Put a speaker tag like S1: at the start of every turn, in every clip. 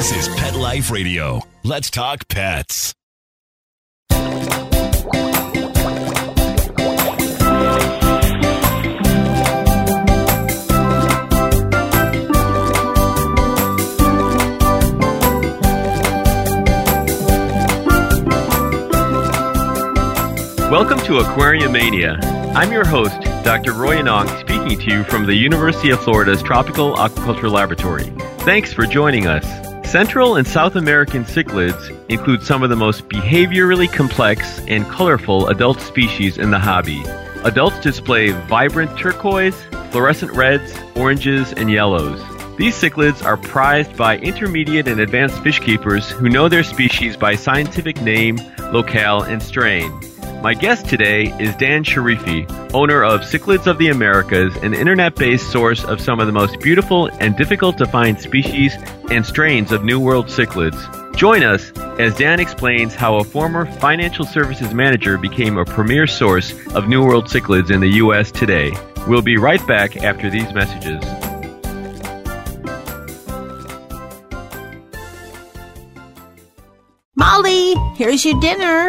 S1: This is Pet Life Radio. Let's talk pets.
S2: Welcome to Aquarium Mania. I'm your host, Dr. Roy Yanong, speaking to you from the University of Florida's Tropical Aquaculture Laboratory. Thanks for joining us. Central and South American cichlids include some of the most behaviorally complex and colorful adult species in the hobby. Adults display vibrant turquoise, fluorescent reds, oranges, and yellows. These cichlids are prized by intermediate and advanced fish keepers who know their species by scientific name, locale, and strain. My guest today is Dan Sharifi, owner of Cichlids of the Americas, an internet based source of some of the most beautiful and difficult to find species and strains of New World cichlids. Join us as Dan explains how a former financial services manager became a premier source of New World cichlids in the U.S. today. We'll be right back after these messages.
S3: Molly, here's your dinner.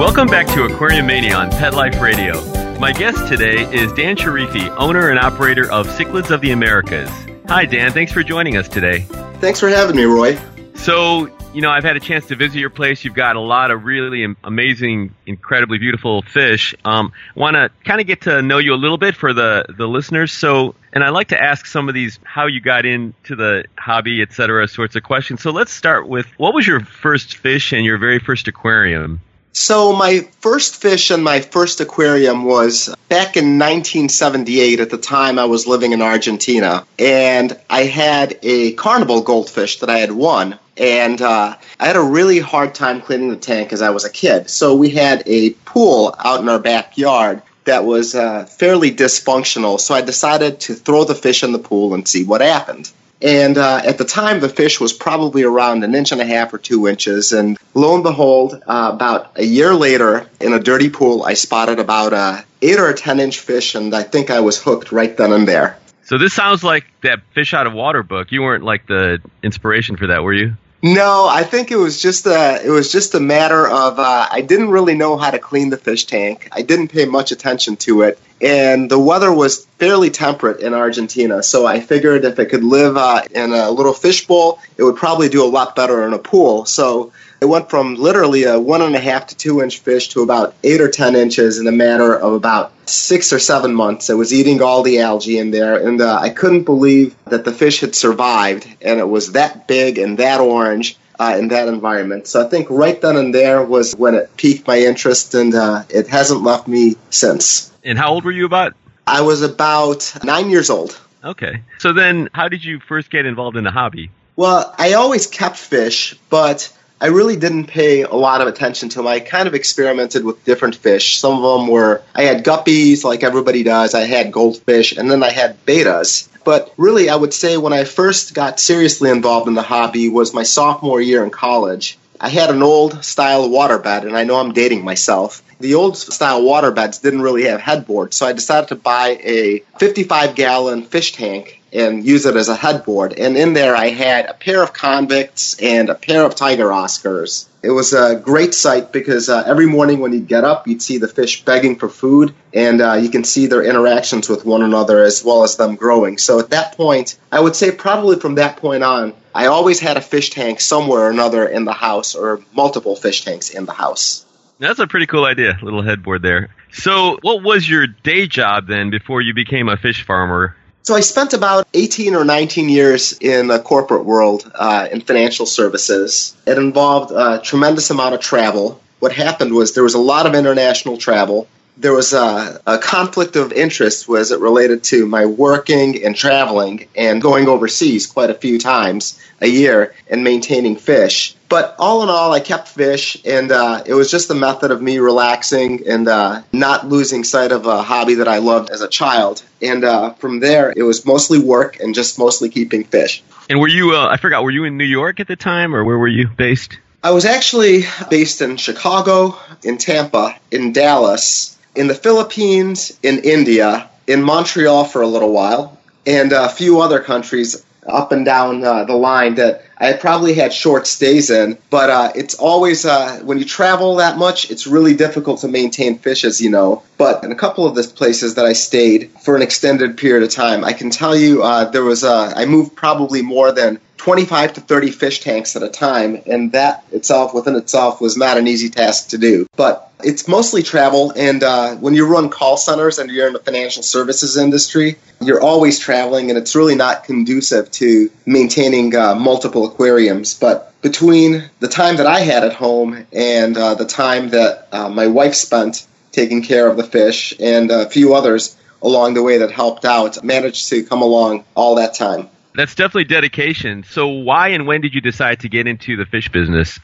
S2: Welcome back to Aquarium Mania on Pet Life Radio. My guest today is Dan Sharifi, owner and operator of Cichlids of the Americas. Hi, Dan. Thanks for joining us today.
S4: Thanks for having me, Roy.
S2: So, you know, I've had a chance to visit your place. You've got a lot of really amazing, incredibly beautiful fish. Um, Want to kind of get to know you a little bit for the the listeners. So, and I like to ask some of these how you got into the hobby, et cetera, sorts of questions. So, let's start with what was your first fish and your very first aquarium?
S4: So, my first fish in my first aquarium was back in 1978. At the time, I was living in Argentina, and I had a carnival goldfish that I had won. And uh, I had a really hard time cleaning the tank as I was a kid. So, we had a pool out in our backyard that was uh, fairly dysfunctional. So, I decided to throw the fish in the pool and see what happened. And uh, at the time, the fish was probably around an inch and a half or two inches. And lo and behold, uh, about a year later, in a dirty pool, I spotted about a eight or a ten inch fish, and I think I was hooked right then and there.
S2: So this sounds like that fish out of water book. You weren't like the inspiration for that, were you?
S4: No, I think it was just a it was just a matter of uh, I didn't really know how to clean the fish tank. I didn't pay much attention to it, and the weather was fairly temperate in Argentina. So I figured if it could live uh, in a little fish bowl, it would probably do a lot better in a pool. So it went from literally a one and a half to two inch fish to about eight or ten inches in a matter of about six or seven months. It was eating all the algae in there, and uh, I couldn't believe that the fish had survived, and it was that big and that orange. Uh, in that environment. So I think right then and there was when it piqued my interest, and uh, it hasn't left me since.
S2: And how old were you about?
S4: I was about nine years old.
S2: Okay. So then, how did you first get involved in the hobby?
S4: Well, I always kept fish, but I really didn't pay a lot of attention to them. I kind of experimented with different fish. Some of them were, I had guppies like everybody does, I had goldfish, and then I had bettas. But really, I would say when I first got seriously involved in the hobby was my sophomore year in college. I had an old style waterbed, and I know I'm dating myself. The old style waterbeds didn't really have headboards, so I decided to buy a 55 gallon fish tank and use it as a headboard. And in there, I had a pair of convicts and a pair of tiger oscars. It was a great sight because uh, every morning when you'd get up, you'd see the fish begging for food, and uh, you can see their interactions with one another as well as them growing. So at that point, I would say probably from that point on, I always had a fish tank somewhere or another in the house or multiple fish tanks in the house.
S2: That's a pretty cool idea, little headboard there. So, what was your day job then before you became a fish farmer?
S4: So I spent about 18 or 19 years in the corporate world uh, in financial services. It involved a tremendous amount of travel. What happened was there was a lot of international travel. There was a, a conflict of interest was it related to my working and traveling and going overseas quite a few times a year and maintaining fish. But all in all, I kept fish, and uh, it was just a method of me relaxing and uh, not losing sight of a hobby that I loved as a child. And uh, from there, it was mostly work and just mostly keeping fish.
S2: And were you, uh, I forgot, were you in New York at the time, or where were you based?
S4: I was actually based in Chicago, in Tampa, in Dallas, in the Philippines, in India, in Montreal for a little while, and a few other countries up and down uh, the line that I probably had short stays in. But uh, it's always, uh, when you travel that much, it's really difficult to maintain fish, as you know. But in a couple of the places that I stayed for an extended period of time, I can tell you uh, there was, uh, I moved probably more than 25 to 30 fish tanks at a time, and that itself, within itself, was not an easy task to do. But it's mostly travel, and uh, when you run call centers and you're in the financial services industry, you're always traveling, and it's really not conducive to maintaining uh, multiple aquariums. But between the time that I had at home and uh, the time that uh, my wife spent taking care of the fish and a few others along the way that helped out, managed to come along all that time.
S2: That's definitely dedication. So, why and when did you decide to get into the fish business?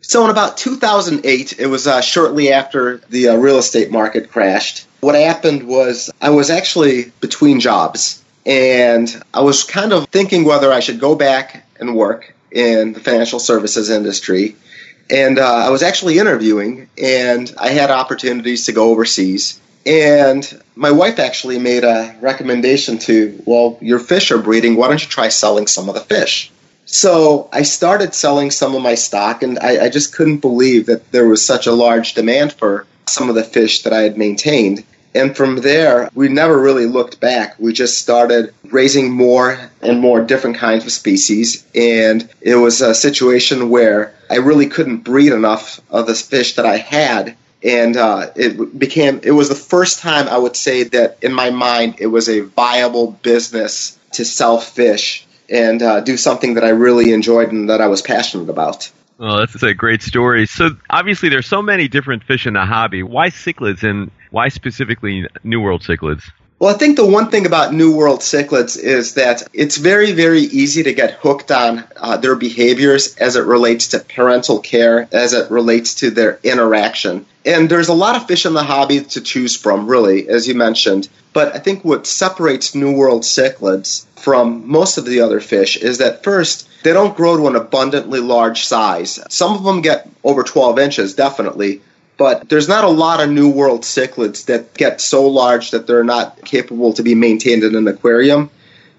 S4: So, in about 2008, it was uh, shortly after the uh, real estate market crashed. What happened was I was actually between jobs, and I was kind of thinking whether I should go back and work in the financial services industry. And uh, I was actually interviewing, and I had opportunities to go overseas. And my wife actually made a recommendation to, well, your fish are breeding. Why don't you try selling some of the fish? So I started selling some of my stock, and I, I, just couldn't believe that there was such a large demand for some of the fish that I had maintained. And from there, we never really looked back. We just started raising more and more different kinds of species. And it was a situation where I really couldn't breed enough of the fish that I had and uh, it became it was the first time I would say that in my mind it was a viable business to sell fish and uh, do something that I really enjoyed and that I was passionate about.
S2: Well, that's a great story. So obviously there's so many different fish in the hobby. Why cichlids and why specifically New World cichlids?
S4: Well, I think the one thing about New World cichlids is that it's very, very easy to get hooked on uh, their behaviors as it relates to parental care, as it relates to their interaction. And there's a lot of fish in the hobby to choose from, really, as you mentioned. But I think what separates New World cichlids from most of the other fish is that first, they don't grow to an abundantly large size. Some of them get over 12 inches, definitely, but there's not a lot of New World cichlids that get so large that they're not capable to be maintained in an aquarium.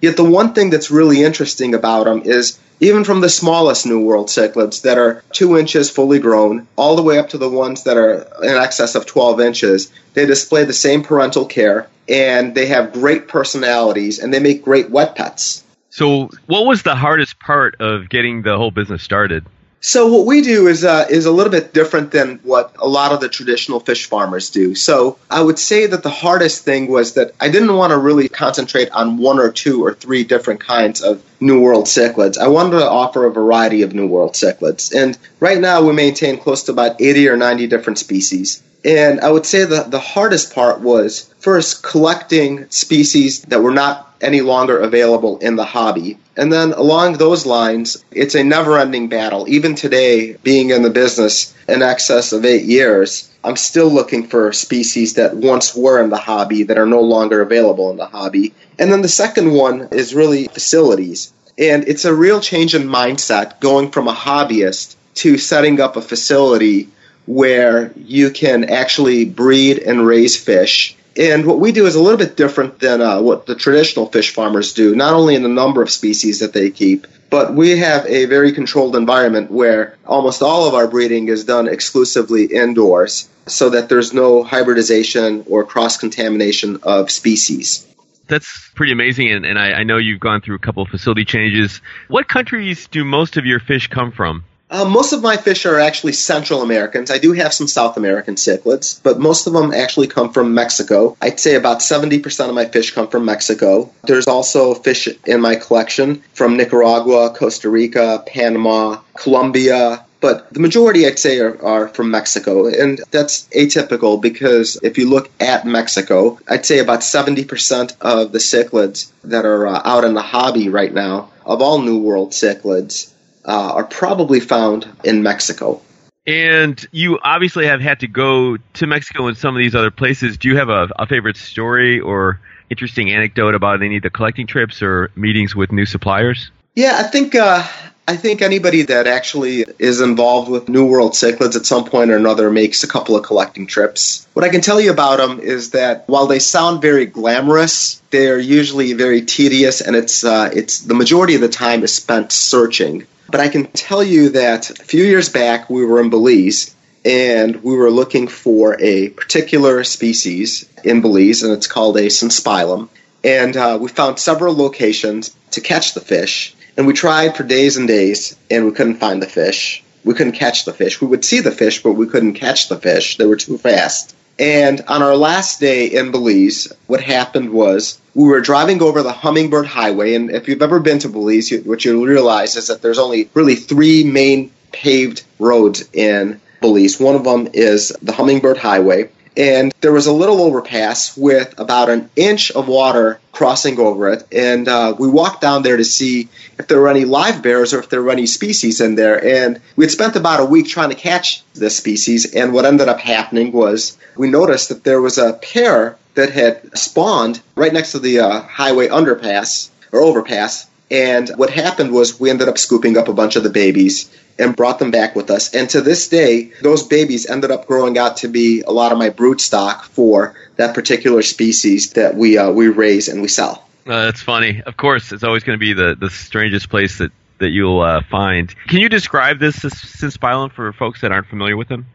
S4: Yet the one thing that's really interesting about them is even from the smallest New World cichlids that are two inches fully grown, all the way up to the ones that are in excess of 12 inches, they display the same parental care and they have great personalities and they make great wet pets.
S2: So, what was the hardest part of getting the whole business started?
S4: So what we do is uh, is a little bit different than what a lot of the traditional fish farmers do. So I would say that the hardest thing was that I didn't want to really concentrate on one or two or three different kinds of New World cichlids. I wanted to offer a variety of New World cichlids, and right now we maintain close to about 80 or 90 different species. And I would say that the hardest part was first collecting species that were not any longer available in the hobby. And then along those lines, it's a never ending battle. Even today, being in the business in excess of eight years, I'm still looking for species that once were in the hobby that are no longer available in the hobby. And then the second one is really facilities. And it's a real change in mindset going from a hobbyist to setting up a facility where you can actually breed and raise fish And what we do is a little bit different than uh, what the traditional fish farmers do, not only in the number of species that they keep, but we have a very controlled environment where almost all of our breeding is done exclusively indoors so that there's no hybridization or cross contamination of species.
S2: That's pretty amazing, and, and I, I know you've gone through a couple of facility changes. What countries do most of your fish come from?
S4: Uh, most of my fish are actually Central Americans. I do have some South American cichlids, but most of them actually come from Mexico. I'd say about 70% of my fish come from Mexico. There's also fish in my collection from Nicaragua, Costa Rica, Panama, Colombia, but the majority I'd say are, are, from Mexico. And that's atypical because if you look at Mexico, I'd say about 70% of the cichlids that are uh, out in the hobby right now, of all New World cichlids, uh, are probably found in Mexico.
S2: And you obviously have had to go to Mexico and some of these other places. Do you have a, a favorite story or interesting anecdote about any of the collecting trips or meetings with new suppliers?
S4: Yeah, I think uh, I think anybody that actually is involved with New World cichlids at some point or another makes a couple of collecting trips. What I can tell you about them is that while they sound very glamorous, they're usually very tedious, and it's uh, it's the majority of the time is spent searching. But I can tell you that a few years back, we were in Belize and we were looking for a particular species in Belize, and it's called a synspilum. And uh, we found several locations to catch the fish, and we tried for days and days, and we couldn't find the fish. We couldn't catch the fish. We would see the fish, but we couldn't catch the fish. They were too fast. And on our last day in Belize, what happened was we were driving over the Hummingbird Highway, and if you've ever been to Belize, what you'll realize is that there's only really three main paved roads in Belize. One of them is the Hummingbird Highway, and there was a little overpass with about an inch of water crossing over it. And uh, we walked down there to see if there were any livebearers or if there were any species in there. And we had spent about a week trying to catch this species. And what ended up happening was we noticed that there was a pair that had spawned right next to the uh, highway underpass or overpass. And what happened was we ended up scooping up a bunch of the babies and brought them back with us. And to this day, those babies ended up growing out to be a lot of my brood stock for that particular species that we uh, we raise and we sell.
S2: Uh, that's funny. Of course, it's always going to be the, the strangest place that, that you'll uh, find. Can you describe this synspilum for folks that aren't familiar with them?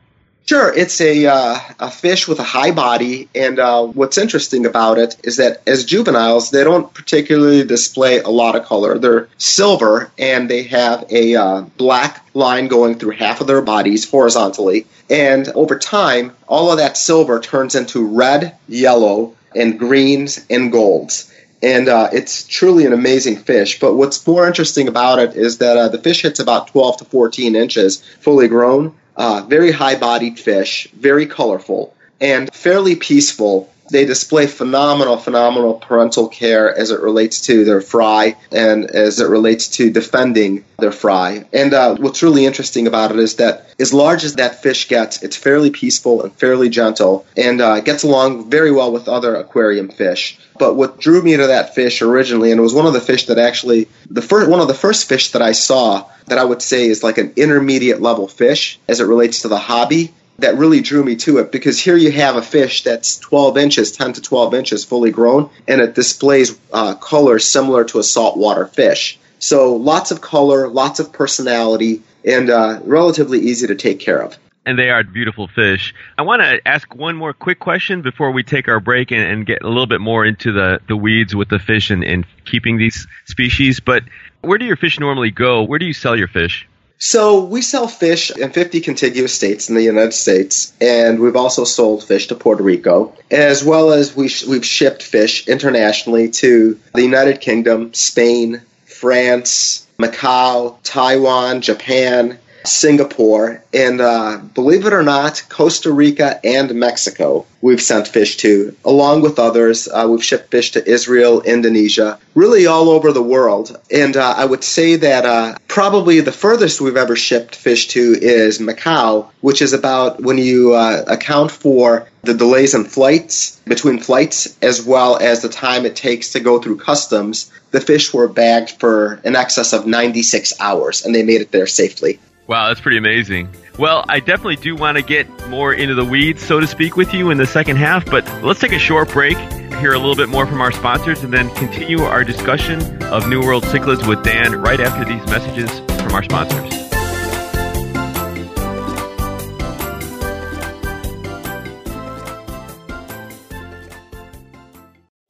S4: Sure, it's a uh, a fish with a high body, and uh, what's interesting about it is that as juveniles, they don't particularly display a lot of color. They're silver, and they have a uh, black line going through half of their bodies horizontally. And over time, all of that silver turns into red, yellow, and greens and golds. And uh, it's truly an amazing fish. But what's more interesting about it is that uh, the fish hits about 12 to 14 inches fully grown uh, very high bodied fish, very colorful, and fairly peaceful. They display phenomenal, phenomenal parental care as it relates to their fry and as it relates to defending their fry. And uh, what's really interesting about it is that as large as that fish gets, it's fairly peaceful and fairly gentle and uh, gets along very well with other aquarium fish. But what drew me to that fish originally, and it was one of the fish that actually the first one of the first fish that I saw that I would say is like an intermediate level fish as it relates to the hobby that really drew me to it because here you have a fish that's 12 inches, 10 to 12 inches fully grown, and it displays uh, color similar to a saltwater fish. So lots of color, lots of personality, and uh, relatively easy to take care of
S2: and they are beautiful fish. I want to ask one more quick question before we take our break and, and get a little bit more into the, the weeds with the fish and, and keeping these species. But where do your fish normally go? Where do you sell your fish?
S4: So we sell fish in 50 contiguous states in the United States, and we've also sold fish to Puerto Rico, as well as we sh- we've shipped fish internationally to the United Kingdom, Spain, France, Macau, Taiwan, Japan, Singapore, and uh, believe it or not, Costa Rica and Mexico we've sent fish to, along with others. Uh, we've shipped fish to Israel, Indonesia, really all over the world. And uh, I would say that uh, probably the furthest we've ever shipped fish to is Macau, which is about when you uh, account for the delays in flights, between flights, as well as the time it takes to go through customs. The fish were bagged for in excess of 96 hours, and they made it there safely.
S2: Wow, that's pretty amazing. Well, I definitely do want to get more into the weeds, so to speak, with you in the second half, but let's take a short break, hear a little bit more from our sponsors, and then continue our discussion of New World cichlids with Dan right after these messages from our sponsors.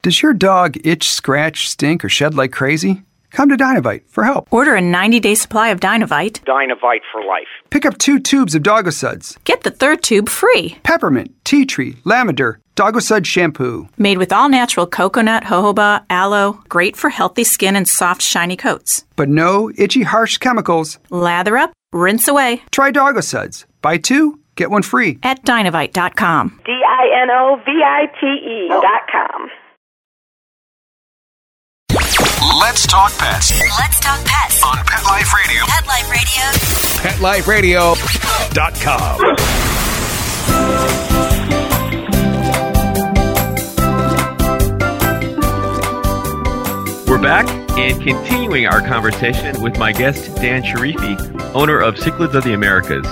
S5: Does your dog itch, scratch, stink, or shed like crazy? Come to Dinovite for help.
S6: Order a 90 day supply of Dinovite.
S7: Dinovite for life.
S5: Pick up two tubes of Dogosuds.
S6: Get the third tube free.
S5: Peppermint, tea tree, lavender, Dogosud shampoo.
S6: Made with all natural coconut, jojoba, aloe, great for healthy skin and soft, shiny coats.
S5: But no itchy, harsh chemicals.
S6: Lather up, rinse away.
S5: Try Dogosuds. Buy two, get one free.
S6: At dinovite.com.
S8: D I N O V I T E.com.
S1: Let's talk pets
S9: Let's talk pets
S1: on Pet Life Radio.
S9: Pet Life Radio.
S1: PetLifeRadio.com.
S2: We're back and continuing our conversation with my guest, Dan Sharifi, owner of Cichlids of the Americas.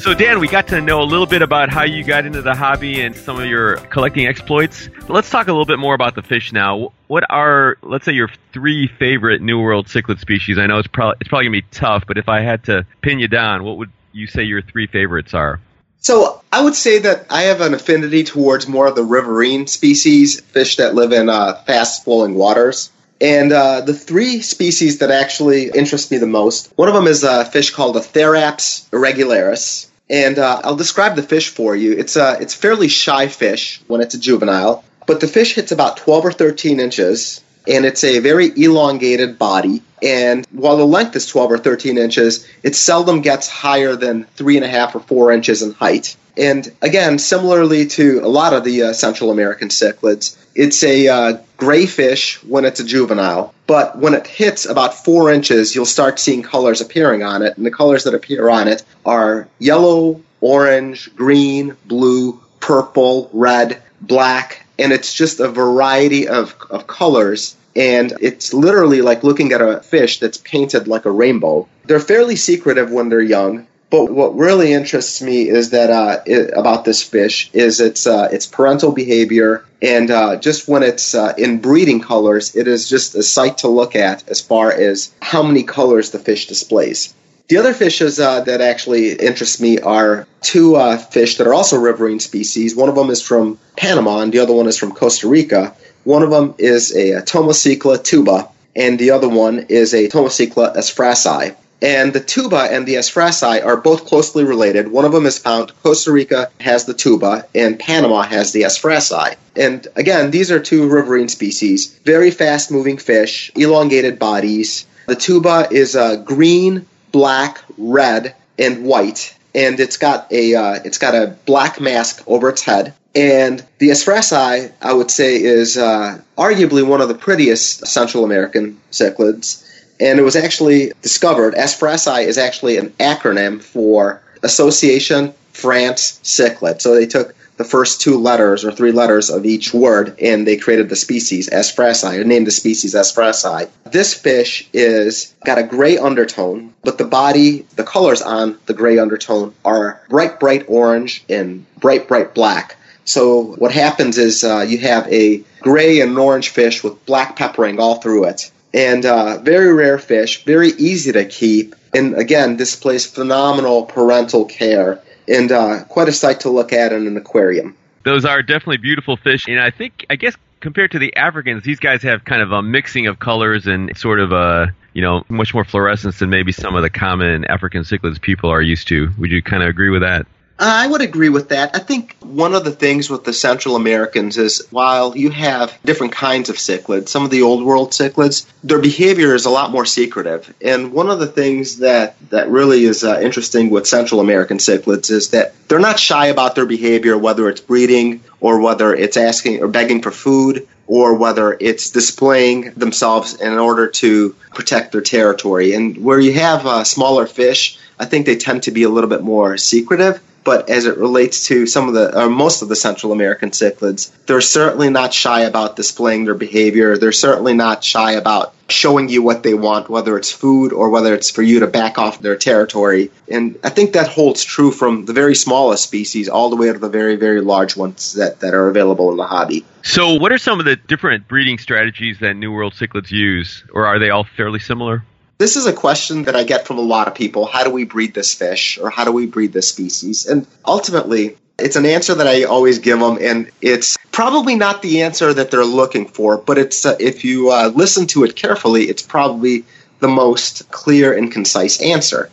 S2: So, Dan, we got to know a little bit about how you got into the hobby and some of your collecting exploits. Let's talk a little bit more about the fish now. What are, let's say, your three favorite New World cichlid species? I know it's probably it's probably gonna be tough, but if I had to pin you down, what would you say your three favorites are?
S4: So I would say that I have an affinity towards more of the riverine species, fish that live in uh, fast flowing waters. And uh, the three species that actually interest me the most, one of them is a fish called a Theraps irregularis. And uh, I'll describe the fish for you. It's a it's fairly shy fish when it's a juvenile, but the fish hits about 12 or 13 inches, and it's a very elongated body. And while the length is 12 or 13 inches, it seldom gets higher than three and a half or four inches in height. And again, similarly to a lot of the uh, Central American cichlids, it's a uh, gray fish when it's a juvenile. But when it hits about four inches, you'll start seeing colors appearing on it. And the colors that appear on it are yellow, orange, green, blue, purple, red, black. And it's just a variety of, of colors and it's literally like looking at a fish that's painted like a rainbow. They're fairly secretive when they're young, but what really interests me is that uh, it, about this fish is its uh, its parental behavior, and uh, just when it's uh, in breeding colors, it is just a sight to look at as far as how many colors the fish displays. The other fishes uh, that actually interest me are two uh, fish that are also riverine species. One of them is from Panama, and the other one is from Costa Rica. One of them is a, a Tomocichla tuba, and the other one is a Tomocichla asfraci. And the tuba and the asfraci are both closely related. One of them is found, Costa Rica has the tuba, and Panama has the asfraci. And again, these are two riverine species. Very fast moving fish, elongated bodies. The tuba is a green, black, red, and white. And it's got a uh, it's got a black mask over its head. And the asfraci, I would say, is uh, arguably one of the prettiest Central American cichlids. And it was actually discovered, asfraci is actually an acronym for Association France Cichlid. So they took the first two letters or three letters of each word and they created the species asfraci, or named the species asfraci. This fish is got a gray undertone, but the body, the colors on the gray undertone are bright, bright orange and bright, bright black. So what happens is uh, you have a gray and orange fish with black peppering all through it, and uh, very rare fish, very easy to keep, and again displays phenomenal parental care, and uh, quite a sight to look at in an aquarium.
S2: Those are definitely beautiful fish, and I think I guess compared to the Africans, these guys have kind of a mixing of colors and sort of a you know much more fluorescence than maybe some of the common African cichlids people are used to. Would you kind of agree with that?
S4: I would agree with that. I think one of the things with the Central Americans is while you have different kinds of cichlids, some of the old world cichlids, their behavior is a lot more secretive. And one of the things that, that really is uh, interesting with Central American cichlids is that they're not shy about their behavior, whether it's breeding or whether it's asking or begging for food or whether it's displaying themselves in order to protect their territory. And where you have uh, smaller fish, I think they tend to be a little bit more secretive But as it relates to some of the, or most of the Central American cichlids, they're certainly not shy about displaying their behavior. They're certainly not shy about showing you what they want, whether it's food or whether it's for you to back off their territory. And I think that holds true from the very smallest species all the way to the very, very large ones that, that are available in the hobby.
S2: So, what are some of the different breeding strategies that New World cichlids use, or are they all fairly similar?
S4: This is a question that I get from a lot of people. How do we breed this fish or how do we breed this species? And ultimately, it's an answer that I always give them, and it's probably not the answer that they're looking for, but it's uh, if you uh, listen to it carefully, it's probably the most clear and concise answer.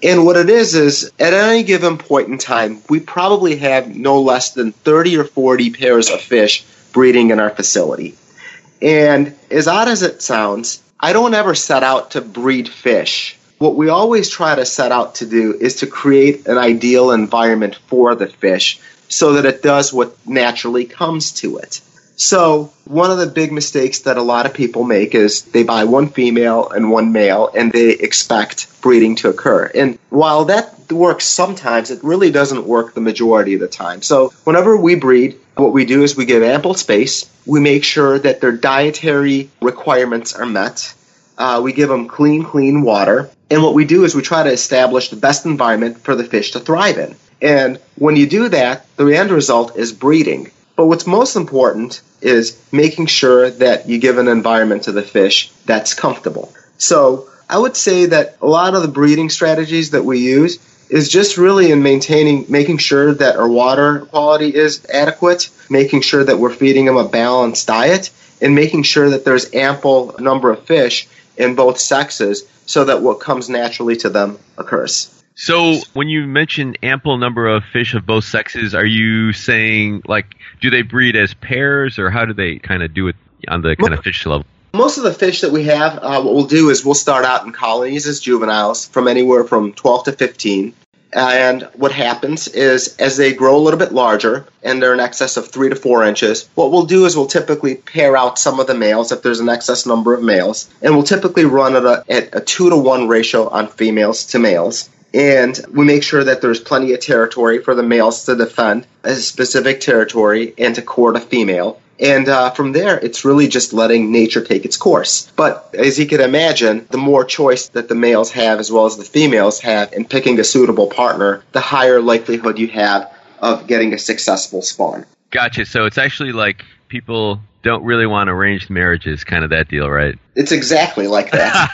S4: And what it is is at any given point in time, we probably have no less than 30 or 40 pairs of fish breeding in our facility. And as odd as it sounds, I don't ever set out to breed fish. What we always try to set out to do is to create an ideal environment for the fish so that it does what naturally comes to it. So, one of the big mistakes that a lot of people make is they buy one female and one male and they expect breeding to occur. And while that works sometimes, it really doesn't work the majority of the time. So, whenever we breed, what we do is we give ample space. We make sure that their dietary requirements are met. Uh, we give them clean, clean water. And what we do is we try to establish the best environment for the fish to thrive in. And when you do that, the end result is breeding. But what's most important is making sure that you give an environment to the fish that's comfortable. So I would say that a lot of the breeding strategies that we use is just really in maintaining, making sure that our water quality is adequate, making sure that we're feeding them a balanced diet, and making sure that there's ample number of fish in both sexes so that what comes naturally to them occurs.
S2: So, when you mention ample number of fish of both sexes, are you saying like do they breed as pairs, or how do they kind of do it on the kind of fish level?
S4: Most of the fish that we have, uh, what we'll do is we'll start out in colonies as juveniles from anywhere from 12 to 15. And what happens is as they grow a little bit larger and they're in excess of three to four inches, what we'll do is we'll typically pair out some of the males if there's an excess number of males. And we'll typically run at a, at a two to one ratio on females to males and we make sure that there's plenty of territory for the males to defend a specific territory and to court a female. And uh, from there, it's really just letting nature take its course. But as you can imagine, the more choice that the males have as well as the females have in picking a suitable partner, the higher likelihood you have of getting a successful spawn.
S2: Gotcha. So it's actually like people don't really want arranged marriages, kind of that deal, right?
S4: It's exactly like that.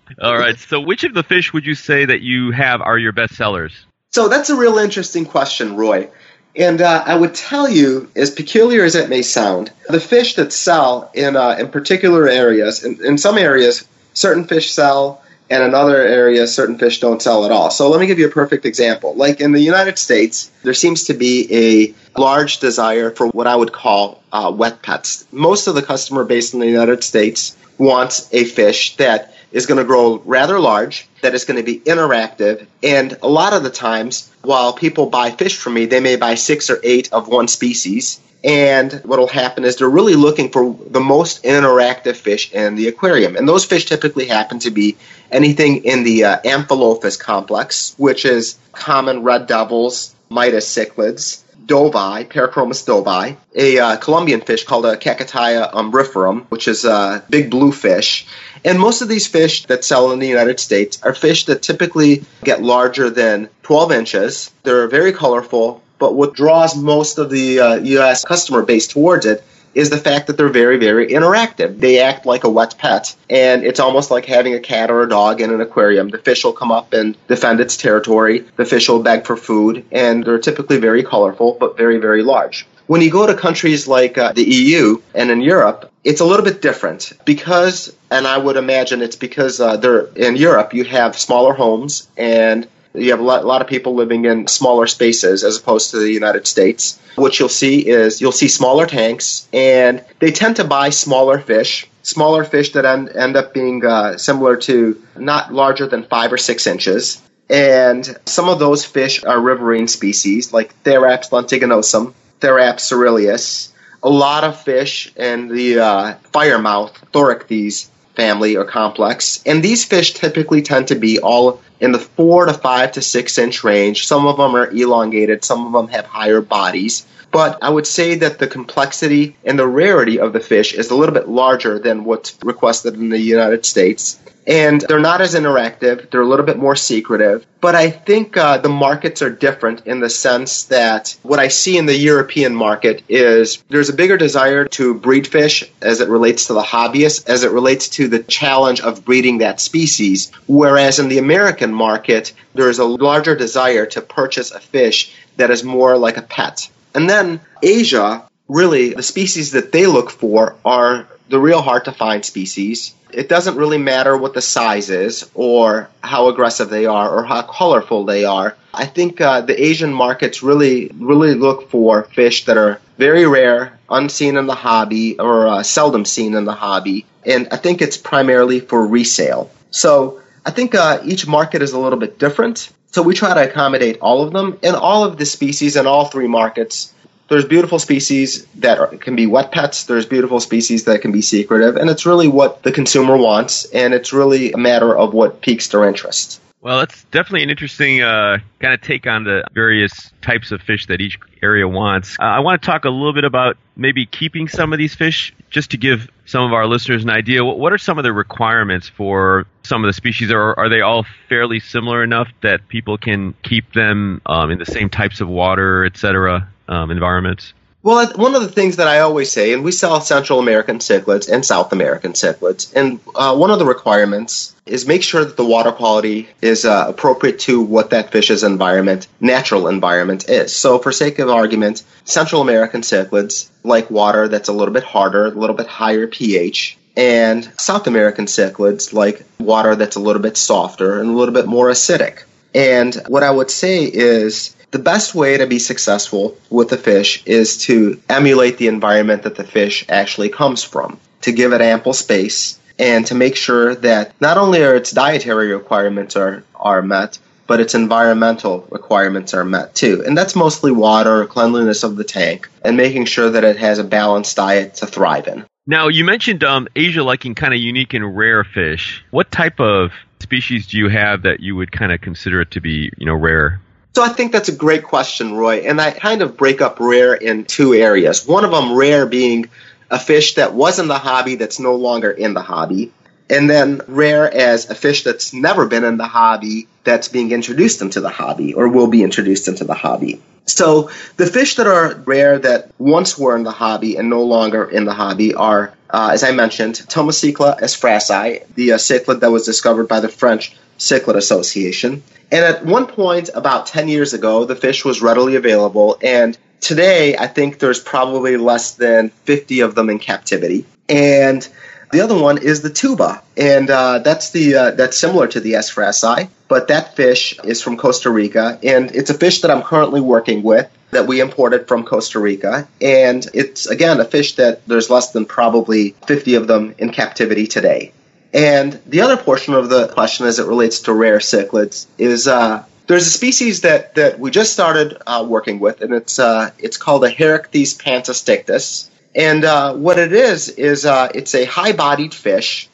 S2: All right. So, which of the fish would you say that you have are your best sellers?
S4: So, that's a real interesting question, Roy. And uh, I would tell you, as peculiar as it may sound, the fish that sell in uh, in particular areas, in, in some areas, certain fish sell, and in other areas, certain fish don't sell at all. So let me give you a perfect example. Like in the United States, there seems to be a large desire for what I would call uh, wet pets. Most of the customer base in the United States wants a fish that is going to grow rather large, that is going to be interactive, and a lot of the times, while people buy fish from me, they may buy six or eight of one species. And what will happen is they're really looking for the most interactive fish in the aquarium. And those fish typically happen to be anything in the uh, Amphilophus complex, which is common red devils, Midas cichlids, dovi, Parachromis dovi, a uh, Colombian fish called a Caquetaia umbriferum, which is a big blue fish. And most of these fish that sell in the United States are fish that typically get larger than 12 inches. They're very colorful, but what draws most of the uh, U.S. customer base towards it is the fact that they're very, very interactive. They act like a wet pet, and it's almost like having a cat or a dog in an aquarium. The fish will come up and defend its territory, the fish will beg for food, and they're typically very colorful but very, very large. When you go to countries like uh, the EU and in Europe, it's a little bit different because, and I would imagine it's because uh, they're in Europe, you have smaller homes and you have a lot, a lot, of people living in smaller spaces as opposed to the United States. What you'll see is you'll see smaller tanks, and they tend to buy smaller fish, smaller fish that end, end up being uh, similar to not larger than five or six inches. And some of those fish are riverine species like Theraps lentiginosum, Theraps coeruleus. A lot of fish in the uh, firemouth, Thorichthys family or complex. And these fish typically tend to be all in the four to five to six inch range. Some of them are elongated, some of them have higher bodies. But I would say that the complexity and the rarity of the fish is a little bit larger than what's requested in the United States. And they're not as interactive, they're a little bit more secretive. But I think uh, the markets are different in the sense that what I see in the European market is there's a bigger desire to breed fish as it relates to the hobbyist, as it relates to the challenge of breeding that species. Whereas in the American market, there is a larger desire to purchase a fish that is more like a pet. And then Asia, really, the species that they look for are the real hard to find species. It doesn't really matter what the size is or how aggressive they are or how colorful they are. I think uh, the Asian markets really, really look for fish that are very rare, unseen in the hobby, or uh, seldom seen in the hobby. And I think it's primarily for resale. So I think uh, each market is a little bit different. So we try to accommodate all of them in all of the species in all three markets. There's beautiful species that are, can be wet pets. There's beautiful species that can be secretive, and it's really what the consumer wants, and it's really a matter of what piques their interest.
S2: Well, it's definitely an interesting uh, kind of take on the various types of fish that each area wants. Uh, I want to talk a little bit about maybe keeping some of these fish, just to give some of our listeners an idea. What, what are some of the requirements for some of the species? Or are they all fairly similar enough that people can keep them um, in the same types of water, et cetera, um, environments?
S4: Well, one of the things that I always say, and we sell Central American cichlids and South American cichlids, and uh, one of the requirements is make sure that the water quality is uh, appropriate to what that fish's environment, natural environment is. So, for sake of argument, Central American cichlids like water that's a little bit harder, a little bit higher pH, and South American cichlids like water that's a little bit softer and a little bit more acidic. And what I would say is the best way to be successful with a fish is to emulate the environment that the fish actually comes from, to give it ample space, and to make sure that not only are its dietary requirements are, are met, but its environmental requirements are met too. And that's mostly water, cleanliness of the tank, and making sure that it has a balanced diet to thrive in.
S2: Now, you mentioned um, Asia liking kind of unique and rare fish. What type of species do you have that you would kind of consider it to be, you know, rare?
S4: So I think that's a great question, Roy. And I kind of break up rare in two areas. One of them, rare being a fish that was in the hobby that's no longer in the hobby. And then rare as a fish that's never been in the hobby that's being introduced into the hobby or will be introduced into the hobby. So the fish that are rare that once were in the hobby and no longer in the hobby are, uh, as I mentioned, Tomocichla asfraci, the uh, cichlid that was discovered by the French Cichlid Association. And at one point, about 10 years ago, the fish was readily available. And today, I think there's probably less than 50 of them in captivity. And the other one is the tuba, and uh, that's the uh, that's similar to the asfraci, but that fish is from Costa Rica, and it's a fish that I'm currently working with that we imported from Costa Rica, and it's again a fish that there's less than probably 50 of them in captivity today. And the other portion of the question, as it relates to rare cichlids, is uh, there's a species that, that we just started uh, working with, and it's uh, it's called a Herichthys pantostictus. And uh, what it is is uh, it's a high-bodied fish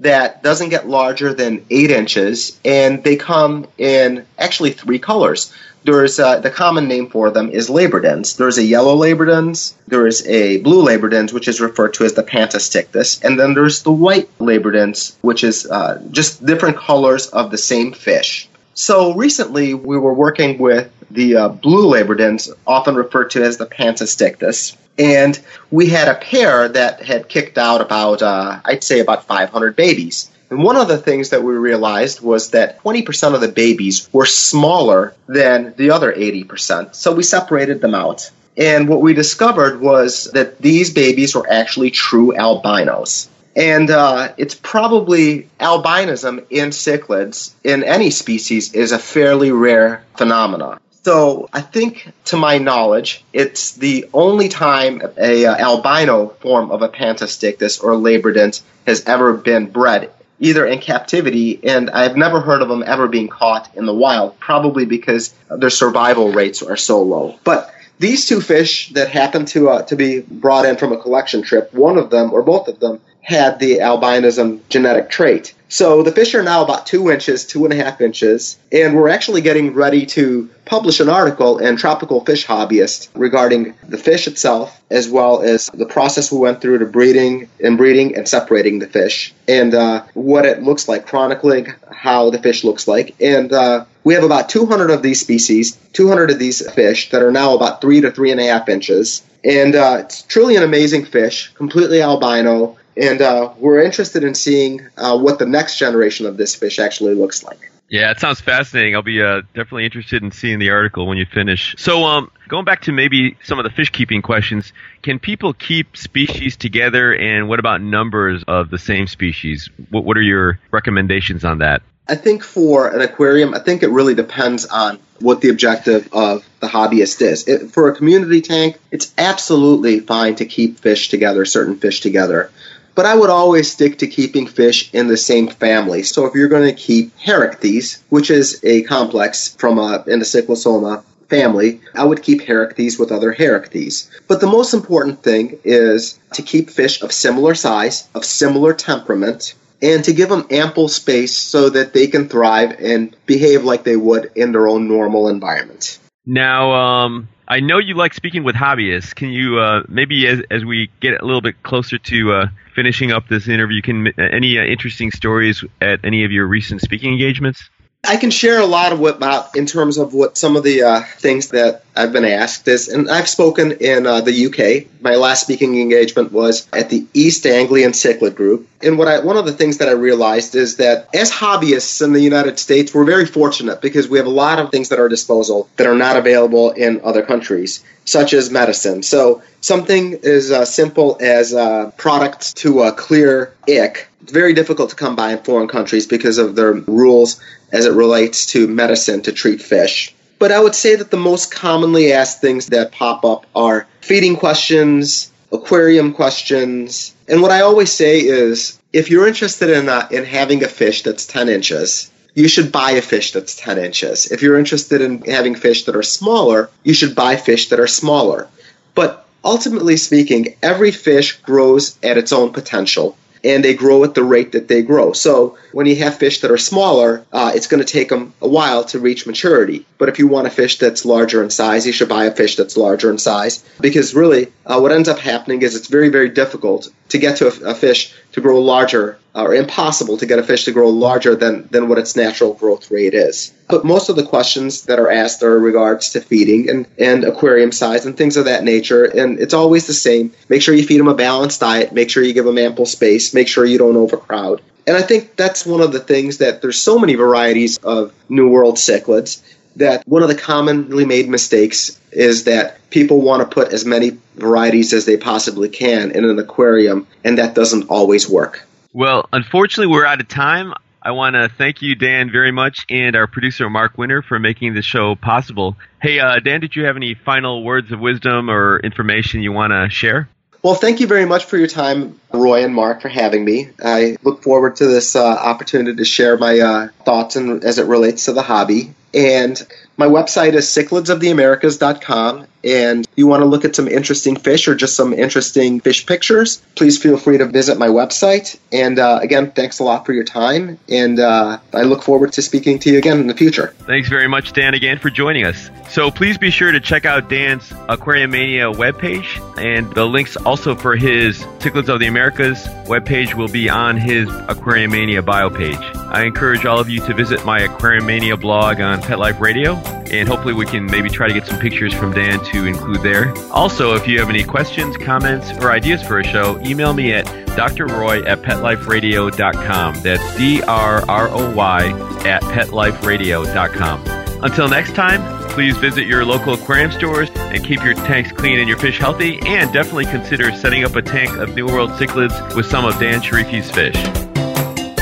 S4: that doesn't get larger than eight inches, and they come in actually three colors. There's uh, the common name for them is labridens. There's a yellow labridens, there is a blue labridens, which is referred to as the pantostictus, and then there's the white labridens, which is uh, just different colors of the same fish. So recently, we were working with the uh, blue labridens, often referred to as the pantostictus, and we had a pair that had kicked out about, uh, I'd say, about 500 babies. And one of the things that we realized was that 20% of the babies were smaller than the other 80%. So we separated them out. And what we discovered was that these babies were actually true albinos. And uh, it's probably albinism in cichlids in any species is a fairly rare phenomenon. So I think, to my knowledge, it's the only time a uh, albino form of a pantostictus or labridens has ever been bred, either in captivity, and I've never heard of them ever being caught in the wild, probably because their survival rates are so low. But these two fish that happened to uh, to be brought in from a collection trip, one of them or both of them had the albinism genetic trait. So the fish are now about two inches, two and a half inches, and we're actually getting ready to publish an article in Tropical Fish Hobbyist regarding the fish itself, as well as the process we went through to breeding and breeding and separating the fish, and uh, what it looks like, chronicling how the fish looks like. And uh, we have about 200 of these species, 200 of these fish that are now about three to three and a half inches. And uh, it's truly an amazing fish, completely albino, and uh, we're interested in seeing uh, what the next generation of this fish actually looks like.
S2: Yeah, it sounds fascinating. I'll be uh, definitely interested in seeing the article when you finish. So, um, going back to maybe some of the fish keeping questions, can people keep species together, and what about numbers of the same species? What, what are your recommendations on that?
S4: I think for an aquarium, I think it really depends on what the objective of the hobbyist is. It, for a community tank, it's absolutely fine to keep fish together, certain fish together but I would always stick to keeping fish in the same family. So if you're going to keep Herichthys, which is a complex from a Endocyclosoma family, I would keep Herichthys with other Herichthys. But the most important thing is to keep fish of similar size, of similar temperament, and to give them ample space so that they can thrive and behave like they would in their own normal environment.
S2: Now, um, I know you like speaking with hobbyists. Can you uh, maybe, as, as we get a little bit closer to uh, finishing up this interview, can any uh, interesting stories at any of your recent speaking engagements?
S4: I can share a lot of what about in terms of what some of the uh, things that I've been asked this, and I've spoken in uh, the UK. My last speaking engagement was at the East Anglian Cichlid Group, and what I one of the things that I realized is that as hobbyists in the United States, we're very fortunate because we have a lot of things at our disposal that are not available in other countries, such as medicine. So something as uh, simple as a product to uh, clear ick. Very difficult to come by in foreign countries because of their rules as it relates to medicine to treat fish. But I would say that the most commonly asked things that pop up are feeding questions, aquarium questions, and what I always say is if you're interested in, uh, in having a fish that's 10 inches, you should buy a fish that's 10 inches. If you're interested in having fish that are smaller, you should buy fish that are smaller. But ultimately speaking, every fish grows at its own potential and they grow at the rate that they grow. So when you have fish that are smaller, uh, it's going to take them a while to reach maturity. But if you want a fish that's larger in size, you should buy a fish that's larger in size because really uh, what ends up happening is it's very, very difficult to get to a, a fish to grow larger uh, or impossible to get a fish to grow larger than, than what its natural growth rate is. But most of the questions that are asked are in regards to feeding and, and aquarium size and things of that nature. And it's always the same. Make sure you feed them a balanced diet. Make sure you give them ample space. Make sure you don't overcrowd. And I think that's one of the things that there's so many varieties of New World cichlids that one of the commonly made mistakes is that people want to put as many varieties as they possibly can in an aquarium, and that doesn't always work.
S2: Well, unfortunately, we're out of time. I want to thank you, Dan, very much, and our producer, Mark Winter, for making the show possible. Hey, uh, Dan, did you have any final words of wisdom or information you want to share?
S4: Well, thank you very much for your time, Roy and Mark, for having me. I look forward to this uh, opportunity to share my uh, thoughts and, as it relates to the hobby. And my website is cichlidsoftheamericas.com. And you want to look at some interesting fish or just some interesting fish pictures, please feel free to visit my website. And uh, again, thanks a lot for your time. And uh, I look forward to speaking to you again in the future.
S2: Thanks very much, Dan, again for joining us. So please be sure to check out Dan's Aquarium Mania webpage. And the links also for his Cichlids of the Americas webpage will be on his Aquarium Mania bio page. I encourage all of you to visit my Aquarium Mania blog on Pet Life Radio, and hopefully we can maybe try to get some pictures from Dan to include there. Also, if you have any questions, comments, or ideas for a show, email me at drroy at petliferadio.com. That's D R R O Y at petliferadio.com. Until next time, please visit your local aquarium stores and keep your tanks clean and your fish healthy, and definitely consider setting up a tank of New World cichlids with some of Dan Sharifi's fish.